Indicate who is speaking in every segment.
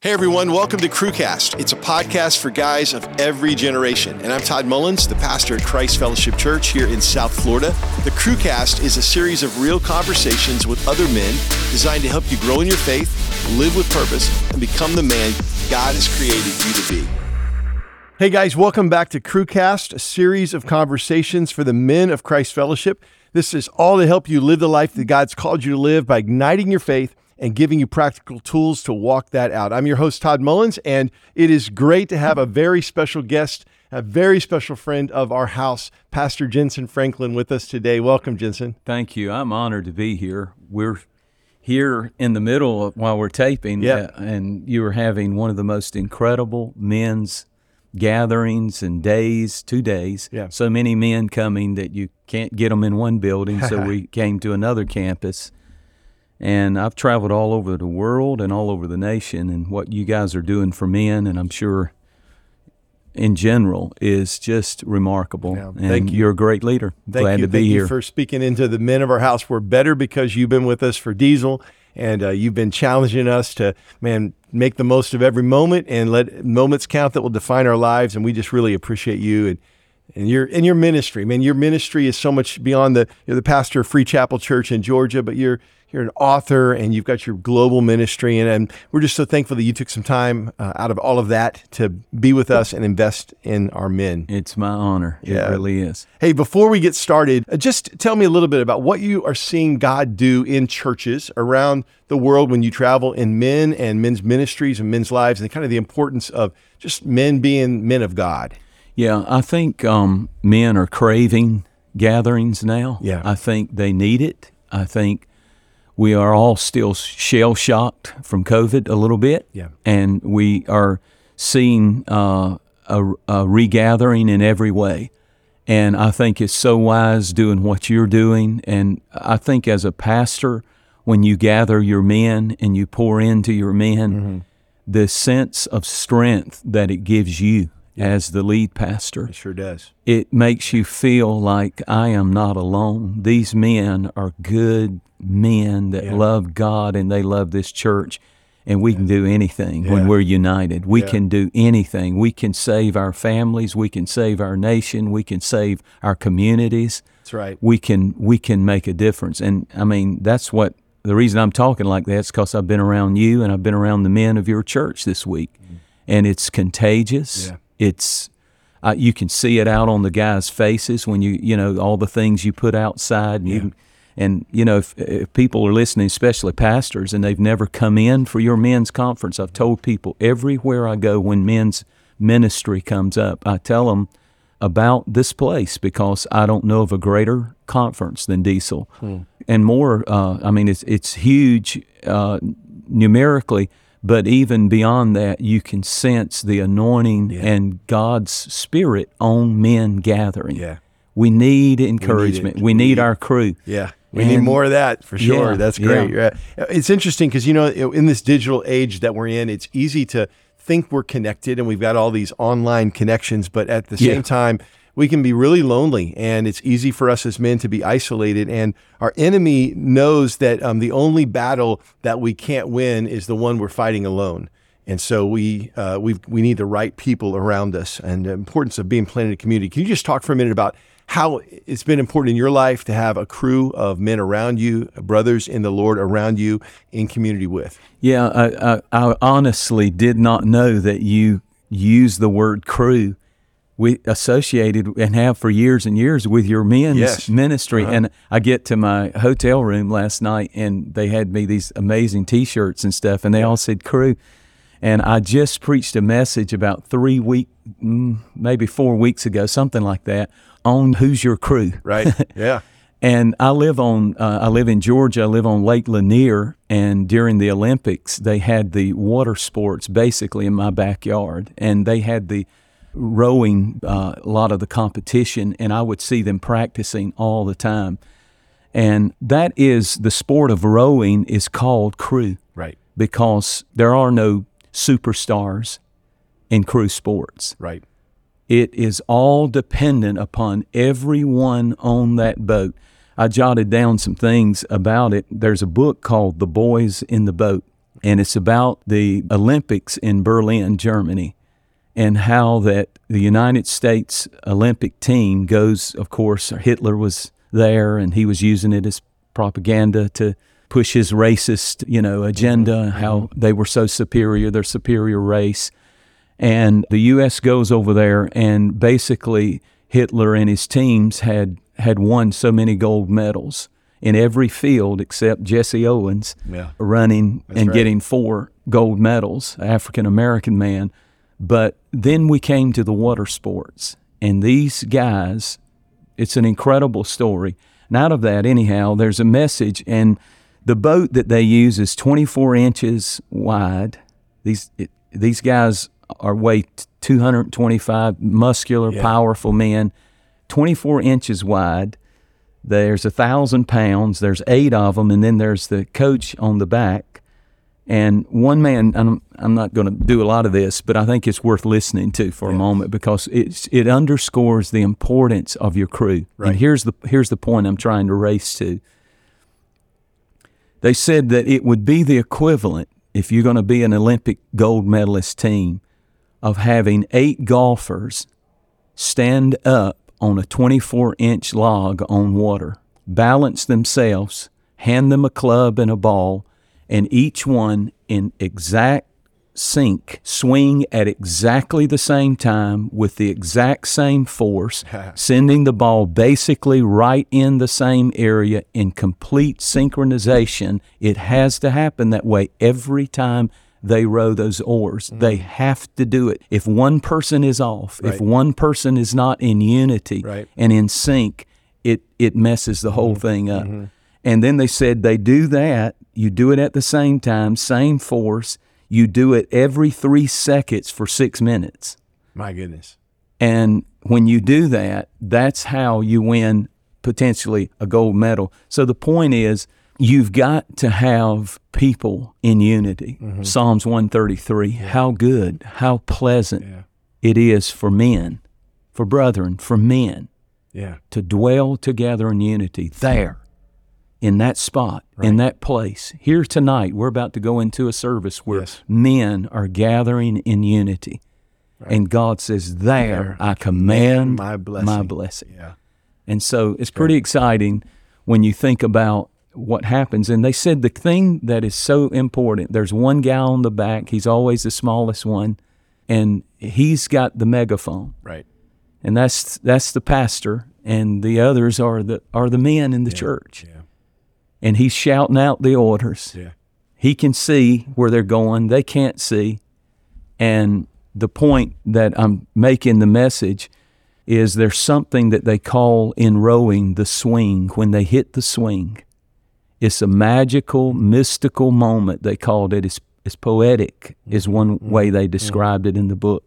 Speaker 1: Hey everyone, welcome to Crewcast. It's a podcast for guys of every generation. And I'm Todd Mullins, the pastor at Christ Fellowship Church here in South Florida. The Crewcast is a series of real conversations with other men designed to help you grow in your faith, live with purpose, and become the man God has created you to be. Hey guys, welcome back to Crewcast, a series of conversations for the men of Christ Fellowship. This is all to help you live the life that God's called you to live by igniting your faith and giving you practical tools to walk that out. I'm your host, Todd Mullins, and it is great to have a very special guest, a very special friend of our house, Pastor Jentezen Franklin, with us today. Welcome, Jentezen.
Speaker 2: Thank you. I'm honored to be here. We're here in the middle while we're taping,
Speaker 1: yep.
Speaker 2: Uh, and you are having one of the most incredible men's gatherings and days, two days.
Speaker 1: Yeah.
Speaker 2: So many men coming that you can't get them in one building. so we came to another campus and I've traveled all over the world and all over the nation, and what you guys are doing for men, and I'm sure in general, is just remarkable.
Speaker 1: Yeah,
Speaker 2: and
Speaker 1: thank you.
Speaker 2: You're a great leader.
Speaker 1: Thank
Speaker 2: Glad
Speaker 1: you.
Speaker 2: to be
Speaker 1: thank
Speaker 2: here.
Speaker 1: you for speaking into the men of our house. We're better because you've been with us for Diesel, and uh, you've been challenging us to, man, make the most of every moment and let moments count that will define our lives. And we just really appreciate you and and your in your ministry. Man, your ministry is so much beyond the you're the pastor of Free Chapel Church in Georgia, but you're you're an author and you've got your global ministry, and, and we're just so thankful that you took some time uh, out of all of that to be with us and invest in our men.
Speaker 2: It's my honor.
Speaker 1: Yeah.
Speaker 2: It really is.
Speaker 1: Hey, before we get started, uh, just tell me a little bit about what you are seeing God do in churches around the world when you travel in men and men's ministries and men's lives, and kind of the importance of just men being men of God.
Speaker 2: Yeah, I think um, men are craving gatherings now.
Speaker 1: Yeah.
Speaker 2: I think they need it. I think we are all still shell shocked from COVID a little bit.
Speaker 1: Yeah.
Speaker 2: And we are seeing uh, a, a regathering in every way. And I think it's so wise doing what you're doing. And I think as a pastor, when you gather your men and you pour into your men,
Speaker 1: Mm-hmm.
Speaker 2: the sense of strength that it gives you as the lead pastor
Speaker 1: It sure does.
Speaker 2: it makes you feel like I am not alone. These men are good men that
Speaker 1: Yeah.
Speaker 2: love God and they love this church. And we can do anything
Speaker 1: Yeah.
Speaker 2: when we're united. We can do anything. We can save our families. We can save our nation. We can save our communities.
Speaker 1: That's right.
Speaker 2: We can we can make a difference. And I mean that's what the reason I'm talking like that is because I've been around you and I've been around the men of your church this week, mm. and it's contagious.
Speaker 1: Yeah.
Speaker 2: It's uh, you can see it out on the guys' faces when you you know all the things you put outside. And, you, and you know if, if people are listening, especially pastors, and they've never come in for your men's conference, I've told people everywhere I go when men's ministry comes up, I tell them about this place because I don't know of a greater conference than Diesel, and more. Uh, I mean, it's it's huge uh, numerically, but even beyond that, you can sense the anointing and God's spirit on men gathering.
Speaker 1: Yeah.
Speaker 2: We need encouragement. We
Speaker 1: We
Speaker 2: need,
Speaker 1: need-
Speaker 2: our crew.
Speaker 1: Yeah. We need more of that for sure.
Speaker 2: Yeah,
Speaker 1: That's great. Yeah. It's interesting because, you know, in this digital age that we're in, it's easy to think we're connected and we've got all these online connections, but at the
Speaker 2: Yeah.
Speaker 1: same time, we can be really lonely and it's easy for us as men to be isolated. And our enemy knows that um, the only battle that we can't win is the one we're fighting alone. And so we uh, we we need the right people around us and the importance of being planted community. Can you just talk for a minute about how it's been important in your life to have a crew of men around you, brothers in the Lord around you, in community with?
Speaker 2: Yeah, I, I, I honestly did not know that you use the word crew. We associated and have for years and years with your men's
Speaker 1: Yes.
Speaker 2: ministry. And I get to my hotel room last night and they had me these amazing t shirts and stuff, and they all said crew. And I just preached a message about three week, mm, maybe four weeks ago, something like that, on who's your crew.
Speaker 1: Right? yeah.
Speaker 2: And I live on, uh, I live in Georgia. I live on Lake Lanier, and during the Olympics, they had the water sports basically in my backyard, and they had the rowing, uh, a lot of the competition, and I would see them practicing all the time. And that is the sport of rowing is called crew
Speaker 1: Right.
Speaker 2: because there are no superstars in crew sports.
Speaker 1: Right.
Speaker 2: It is all dependent upon everyone on that boat. I jotted down some things about it. There's a book called The Boys in the Boat. and it's about the Olympics in Berlin, Germany, and how that the United States Olympic team goes. Of course, Hitler was there, and he was using it as propaganda to push his racist, you know, agenda.
Speaker 3: Mm-hmm.
Speaker 2: How they were so superior, their superior race, and the U.S. goes over there, and basically Hitler and his teams had had won so many gold medals in every field except Jesse Owens
Speaker 3: Yeah.
Speaker 2: running and
Speaker 3: right.
Speaker 2: getting four gold medals, African American man. But then we came to the water sports, and these guys, it's an incredible story. And out of that, anyhow, there's a message, and the boat that they use is 24 inches wide. These it, these guys are weigh 225, muscular,
Speaker 3: Yeah.
Speaker 2: powerful men, 24 inches wide. There's a thousand pounds. There's eight of them, and then there's the coach on the back. And one man, I'm, I'm not going to do a lot of this, but I think it's worth listening to for a moment because it's, it underscores the importance of your crew.
Speaker 3: Right.
Speaker 2: And here's the here's the point I'm trying to race to. They said that it would be the equivalent if you're going to be an Olympic gold medalist team of having eight golfers stand up on a 24 inch log on water, balance themselves, hand them a club and a ball, and each one in exact sync swing at exactly the same time with the exact same force, sending the ball basically right in the same area in complete synchronization. It has to happen that way every time they row those oars. Mm. They have to do it. If one person is off, if one person is not in unity
Speaker 3: Right.
Speaker 2: and in sync, it it messes the whole mm-hmm. thing up. Mm-hmm. And then they said they do that, you do it at the same time, same force, you do it every 3 seconds for 6 minutes.
Speaker 3: My goodness.
Speaker 2: And when you do that, that's how you win potentially a gold medal. So the point is, you've got to have people in unity. Mm-hmm. Psalms 133 How good, how pleasant
Speaker 3: Yeah.
Speaker 2: it is for men, for brethren, for men
Speaker 3: Yeah.
Speaker 2: to dwell together in unity there in that spot in that place here tonight we're about to go into a service where
Speaker 3: Yes.
Speaker 2: men are gathering in unity and god says there i command
Speaker 3: my blessing."
Speaker 2: my blessing
Speaker 3: Yeah.
Speaker 2: and so it's pretty exciting when you think about what happens and they said the thing that is so important there's one guy on the back he's always the smallest one and he's got the megaphone
Speaker 3: Right.
Speaker 2: and that's that's the pastor and the others are the are the men in the church
Speaker 3: Yeah.
Speaker 2: And he's shouting out the orders.
Speaker 3: Yeah.
Speaker 2: he can see where they're going. They can't see. And the point that i'm making the message is there's something that they call in rowing the swing. When they hit the swing it's a magical mystical moment. They called it. It's, it's poetic is one mm-hmm. way they described it in the book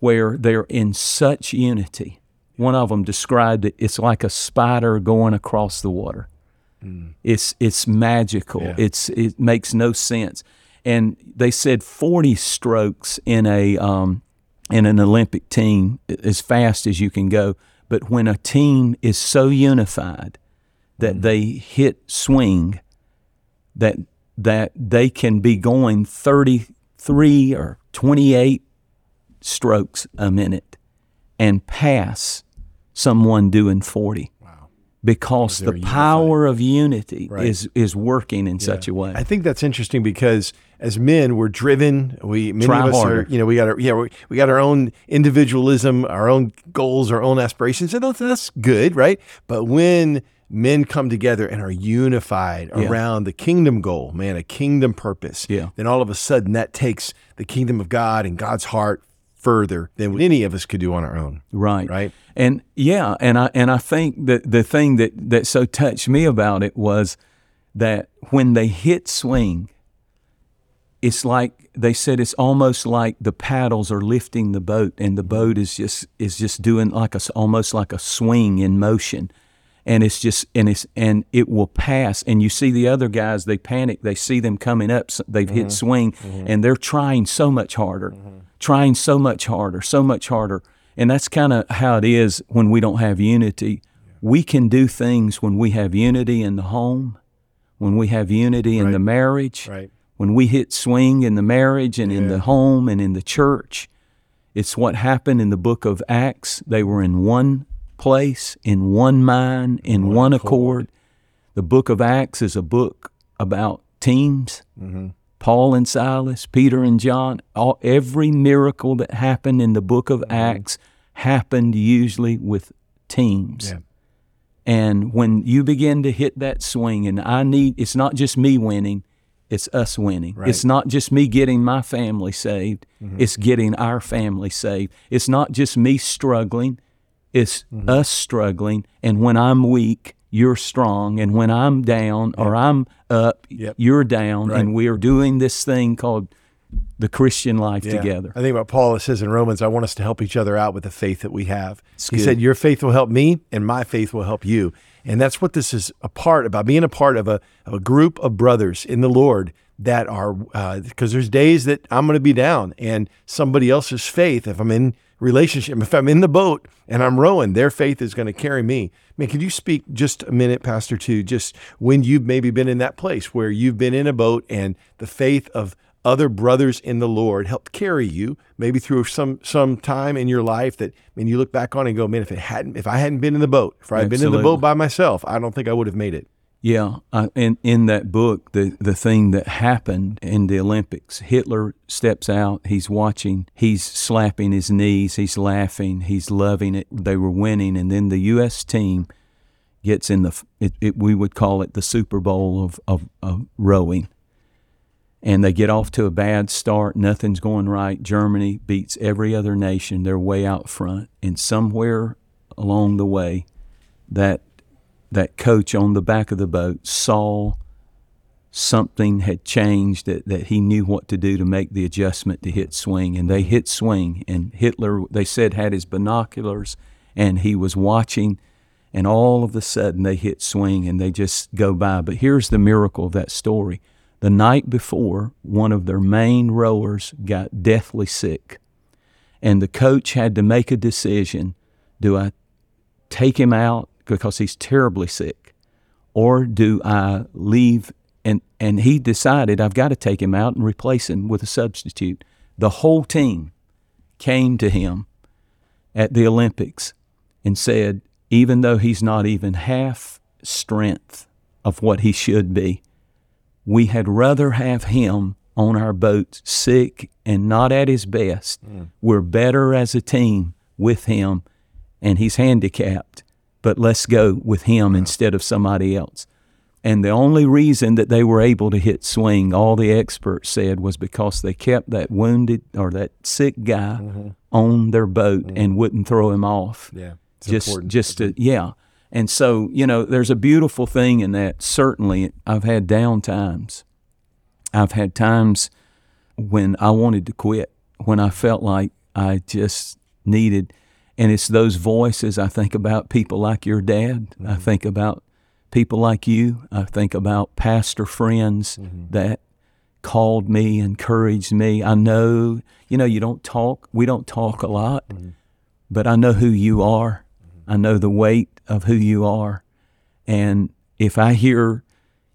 Speaker 2: where they're in such unity. One of them described it, it's like a spider going across the water. It's it's magical.
Speaker 3: Yeah.
Speaker 2: It's it makes no sense. And they said 40 strokes in a um, in an Olympic team as fast as you can go. But when a team is so unified that they hit swing, that that they can be going 33 or 28 strokes a minute and pass someone doing 40
Speaker 3: Wow.
Speaker 2: Because the
Speaker 3: unified.
Speaker 2: power of unity
Speaker 3: Right.
Speaker 2: is is working in such a way.
Speaker 3: I think that's interesting because as men, we're driven. We many
Speaker 2: Try
Speaker 3: of us
Speaker 2: harder.
Speaker 3: are. You know, we got our yeah, we, we got our own individualism, our own goals, our own aspirations, and that's, that's good, right? But when men come together and are unified
Speaker 2: Yeah.
Speaker 3: around the kingdom goal, man, a kingdom purpose,
Speaker 2: Yeah.
Speaker 3: then all of a sudden that takes the kingdom of God and God's heart further than any of us could do on our own.
Speaker 2: Right.
Speaker 3: Right.
Speaker 2: And yeah, and I and I think that the thing that that so touched me about it was that when they hit swing, it's like they said it's almost like the paddles are lifting the boat and the boat is just is just doing like a almost like a swing in motion and it's just and it's and it will pass and you see the other guys they panic they see them coming up they've hit mm-hmm. swing mm-hmm. and they're trying so much harder mm-hmm. Trying so much harder so much harder and that's kind of how it is when we don't have unity we can do things when we have unity in the home when we have unity in the marriage
Speaker 3: Right.
Speaker 2: when we hit swing in the marriage and in the home and in the church, it's what happened in the book of Acts. They were in one place, in one mind, in one, accord. The book of Acts is a book about teams. Mm-hmm. Paul and Silas, Peter and John, all, every miracle that happened in the book of mm-hmm. Acts happened usually with teams.
Speaker 1: Yeah.
Speaker 2: And when you begin to hit that swing, and I need, it's not just me winning, it's us winning. It's not just me getting my family saved, mm-hmm. it's getting our family saved. It's not just me struggling, it's mm-hmm. us struggling. And when I'm weak, you're strong. And when I'm down or I'm up,
Speaker 1: Yep.
Speaker 2: you're down.
Speaker 1: Right.
Speaker 2: And we're doing this thing called the Christian life
Speaker 1: Yeah.
Speaker 2: together.
Speaker 1: I think what Paul says in Romans, I want us to help each other out with the faith that we have. he
Speaker 2: good.
Speaker 1: said, Your faith will help me, and my faith will help you. And that's what this is a part about being a part of a, of a group of brothers in the Lord that are, uh, because there's days that I'm going to be down, and somebody else's faith, if I'm in relationship, if I'm in the boat and I'm rowing, their faith is going to carry me. Man, could you speak just a minute, Pastor, to just when you've maybe been in that place where you've been in a boat and the faith of other brothers in the Lord helped carry you, maybe through some some time in your life that I mean you look back on and go, man, if it hadn't if I hadn't been in the boat, if I had been in the boat by myself, I don't think I would have made it.
Speaker 2: Yeah, uh, in in that book, the the thing that happened in the Olympics, Hitler steps out. He's watching. He's slapping his knees. He's laughing. He's loving it. They were winning, and then the U.S. team gets in the. It, it, we would call it the Super Bowl of, of of rowing, and they get off to a bad start. Nothing's going right. Germany beats every other nation. They're way out front, and somewhere along the way, that that coach on the back of the boat saw something had changed that, that he knew what to do to make the adjustment to hit swing. And they hit swing and hitler they said had his binoculars and he was watching and all of a sudden they hit swing and they just go by. But here's the miracle of that story. The night before one of their main rowers got deathly sick and the coach had to make a decision. Do i take him out because he's terribly sick or do I leave and and he decided I've got to take him out and replace him with a substitute. The whole team came to him at the Olympics and said even though he's not even half strength of what he should be, we had rather have him on our boat sick and not at his best. Mm. We're better as a team with him and he's handicapped, but let's go with him instead of somebody else. And the only reason that they were able to hit swing, all the experts said, was because they kept that wounded or that sick guy mm-hmm. on their boat mm-hmm. and wouldn't throw him off.
Speaker 1: Yeah.
Speaker 2: Just,
Speaker 1: important.
Speaker 2: just to, mm-hmm. yeah. And so, you know, there's a beautiful thing in that. Certainly, I've had down times. I've had times when I wanted to quit, when I felt like I just needed, and it's those voices. I think about people like your dad. I mm-hmm. think about people like you. I think about pastor friends mm-hmm. that called me, encouraged me. I know, you know, you don't talk, we don't talk a lot, mm-hmm. but I know who you are. I know the weight of who you are. And if I hear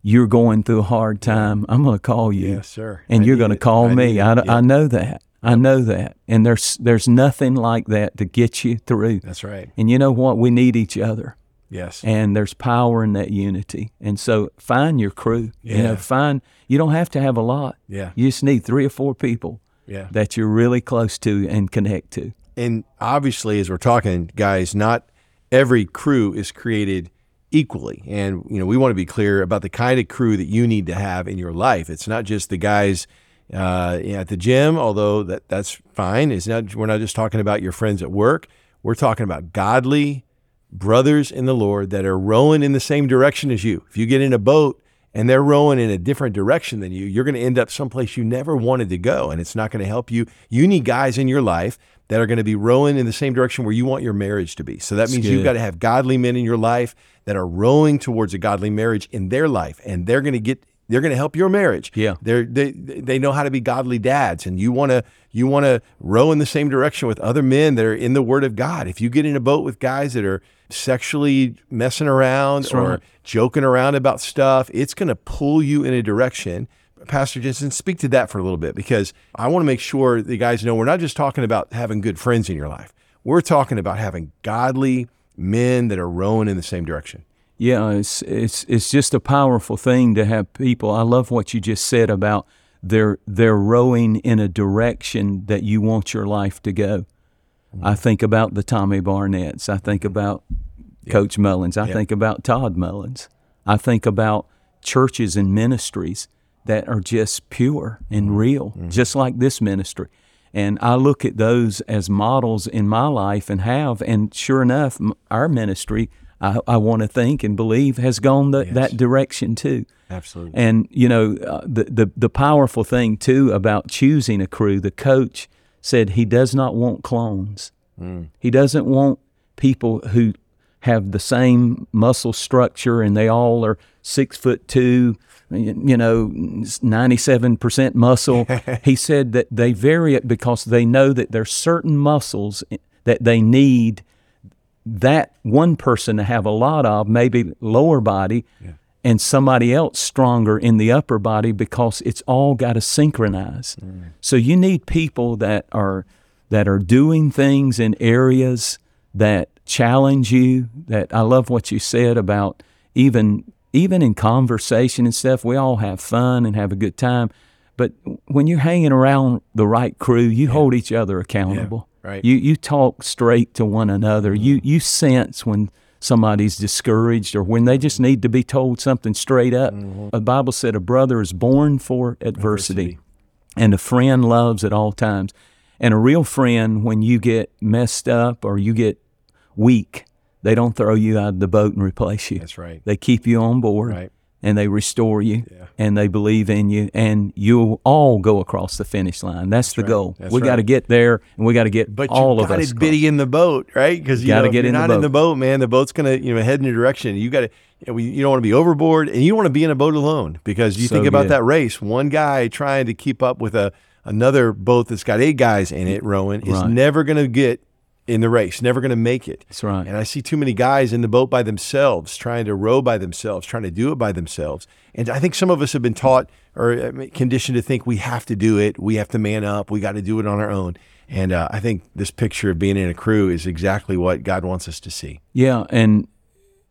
Speaker 2: you're going through a hard time, I'm going to call you
Speaker 1: Yes, sir.
Speaker 2: and
Speaker 1: I
Speaker 2: you're going to call
Speaker 1: I
Speaker 2: me. I,
Speaker 1: it.
Speaker 2: I know that. I know that. And there's there's nothing like that to get you through.
Speaker 1: That's right.
Speaker 2: And you know what? We need each other.
Speaker 1: Yes.
Speaker 2: And there's power in that unity. And so find your crew. Yeah. You know, find you don't have to have a lot.
Speaker 1: Yeah.
Speaker 2: You just need three or four people
Speaker 1: Yeah.
Speaker 2: that you're really close to and connect to.
Speaker 1: and obviously as we're talking guys not every crew is created equally and you know we want to be clear about the kind of crew that you need to have in your life it's not just the guys uh, at the gym although that that's fine it's not we're not just talking about your friends at work we're talking about godly brothers in the lord that are rowing in the same direction as you if you get in a boat and they're rowing in a different direction than you, you're going to end up someplace you never wanted to go, and it's not going to help you. You need guys in your life that are going to be rowing in the same direction where you want your marriage to be. So that means you've got to have godly men in your life that are rowing towards a godly marriage in their life, and they're going to get. They're going to help your marriage.
Speaker 2: Yeah.
Speaker 1: They're, they they know how to be godly dads, and you want to you want to row in the same direction with other men that are in the Word of God. If you get in a boat with guys that are sexually messing around or
Speaker 2: right.
Speaker 1: joking around about stuff, it's going to pull you in a direction Pastor Jentezen, speak to that for a little bit because I want to make sure the guys know we're not just talking about having good friends in your life. We're talking about having godly men that are rowing in the same direction.
Speaker 2: Yeah, it's it's it's just a powerful thing to have people. I love what you just said about they're they're rowing in a direction that you want your life to go. I mm-hmm. think about the Tommy Barnetts. I think mm-hmm. about Coach Mullins. I think about Todd Mullins. I think about churches and ministries that are just pure and mm-hmm. real, just like this ministry. And I look at those as models in my life and have. And sure enough, our ministry, I, I want to think and believe, has gone the, that direction too.
Speaker 1: Absolutely.
Speaker 2: And you know, uh, the, the the powerful thing too about choosing a crew, the coach said he does not want clones. He doesn't want people who have the same muscle structure and they all are six foot two, you know, ninety seven percent muscle. he said that they vary it because they know that there's certain muscles that they need that one person to have a lot of, maybe lower body, and somebody else stronger in the upper body because it's all got to synchronize. Mm. So you need people that are that are doing things in areas that challenge you. That I love what you said about even even in conversation and stuff. We all have fun and have a good time. But when you're hanging around the right crew, you hold each other accountable.
Speaker 1: Right.
Speaker 2: You you talk straight to one another. You mm-hmm. you sense when somebody's discouraged or when they just mm-hmm. need to be told something straight up. Mm-hmm. The Bible said a brother is born for adversity, and a friend loves at all times. And a real friend, when you get messed up or you get weak, they don't throw you out of the boat and replace you.
Speaker 1: That's right.
Speaker 2: They keep you on board
Speaker 1: Right.
Speaker 2: And they restore you and they believe in you and you'll all go across the finish line. That's, the
Speaker 1: right.
Speaker 2: goal.
Speaker 1: That's
Speaker 2: we got to get there and we got to get
Speaker 1: But
Speaker 2: all
Speaker 1: you
Speaker 2: of
Speaker 1: got
Speaker 2: us.
Speaker 1: to
Speaker 2: across.
Speaker 1: biddy in the boat, right? Because you
Speaker 2: Gotta get
Speaker 1: if you're
Speaker 2: in the
Speaker 1: not in
Speaker 2: boat.
Speaker 1: the boat, man. The boat's gonna you know head in a direction. You got to you, don't want to be overboard, and you don't want to be in a boat alone because you
Speaker 2: So
Speaker 1: think about
Speaker 2: good.
Speaker 1: that race. One guy trying to keep up with a another boat that's got eight guys in it rowing is
Speaker 2: Right.
Speaker 1: never gonna get in the race. Never gonna make it.
Speaker 2: That's right.
Speaker 1: And I see too many guys in the boat by themselves, trying to row by themselves, trying to do it by themselves. And I think some of us have been taught or uh, conditioned to think we have to do it, we have to man up, we got to do it on our own. And uh, I think this picture of being in a crew is exactly what God wants us to see.
Speaker 2: Yeah, and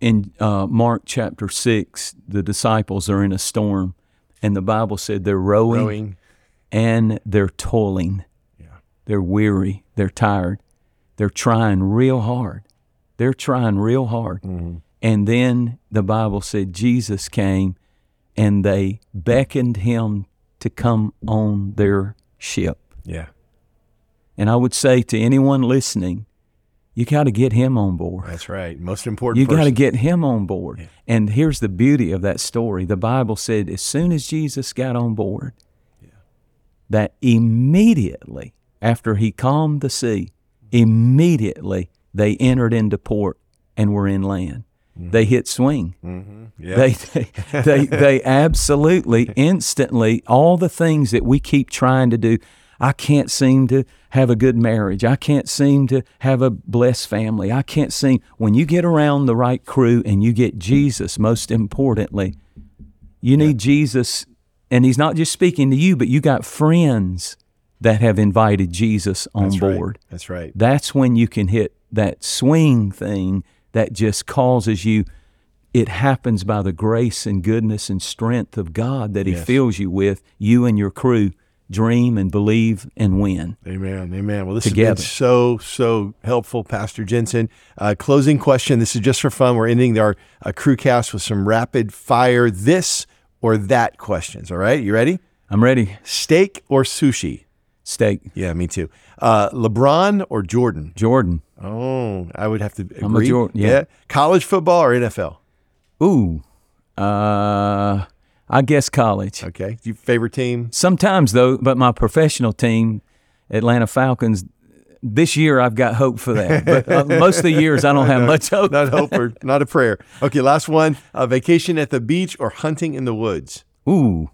Speaker 2: in uh, Mark chapter six, the disciples are in a storm, and the Bible said they're rowing,
Speaker 1: Rowing,
Speaker 2: and they're toiling.
Speaker 1: Yeah.
Speaker 2: They're weary. They're tired. They're trying real hard. They're trying real hard.
Speaker 1: Mm-hmm.
Speaker 2: And then the Bible said Jesus came, and they beckoned him to come on their ship.
Speaker 1: yeah,
Speaker 2: And I would say to anyone listening, you got to get him on board.
Speaker 1: that's right. Most important.
Speaker 2: You got to get him on board. And here's the beauty of that story. The Bible said as soon as Jesus got on board, that immediately after he calmed the sea, immediately they entered into port and were in land. Mm-hmm. They hit swing. Mm-hmm.
Speaker 1: Yeah.
Speaker 2: They, they, they, they absolutely, instantly, all the things that we keep trying to do. I can't seem to have a good marriage. I can't seem to have a blessed family. I can't seem. When you get around the right crew and you get Jesus, most importantly, you need Jesus. And He's not just speaking to you, but you got friends that have invited Jesus on
Speaker 1: That's right.
Speaker 2: board
Speaker 1: That's right.
Speaker 2: that's when you can hit that swing thing that just causes you it happens by the grace and goodness and strength of God that he
Speaker 1: Yes.
Speaker 2: fills you with you and your crew dream and believe and win
Speaker 1: Amen. Amen. Well, this has been so, so helpful, Pastor Jentezen. Uh, closing question. This is just for fun. We're ending our uh, crew cast with some rapid fire this or that questions. All right. You ready?
Speaker 2: I'm ready
Speaker 1: Steak or sushi?
Speaker 2: Steak
Speaker 1: Yeah, me too. Uh, LeBron or Jordan?
Speaker 2: Jordan
Speaker 1: Oh, I would have to agree.
Speaker 2: I'm a Jordan, yeah.
Speaker 1: College football or NFL?
Speaker 2: ooh uh I guess college
Speaker 1: Okay. Your favorite team?
Speaker 2: sometimes though but my professional team Atlanta Falcons this year I've got hope for that but uh, most of the years I don't have much hope
Speaker 1: Not hope or not a prayer. Okay, last one. Uh, vacation at the beach or hunting in the woods?
Speaker 2: Ooh.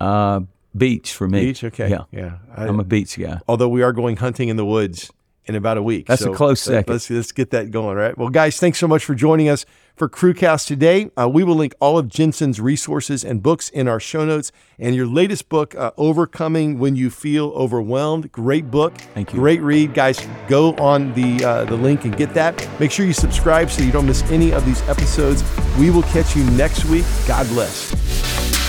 Speaker 2: Uh, beach for me.
Speaker 1: Beach. Okay.
Speaker 2: Yeah.
Speaker 1: Yeah. I-
Speaker 2: I'm a beach guy.
Speaker 1: although we are going hunting in the woods in about a week.
Speaker 2: That's a close second.
Speaker 1: Let's, let's get that going, right? Well, guys, thanks so much for joining us for Crewcast today. Uh, we will link all of Jentezen's resources and books in our show notes. And your latest book, uh, Overcoming When You Feel Overwhelmed, great book.
Speaker 2: Thank you.
Speaker 1: Great read, guys. Go on the uh, the link and get that. Make sure you subscribe so you don't miss any of these episodes. We will catch you next week. God bless.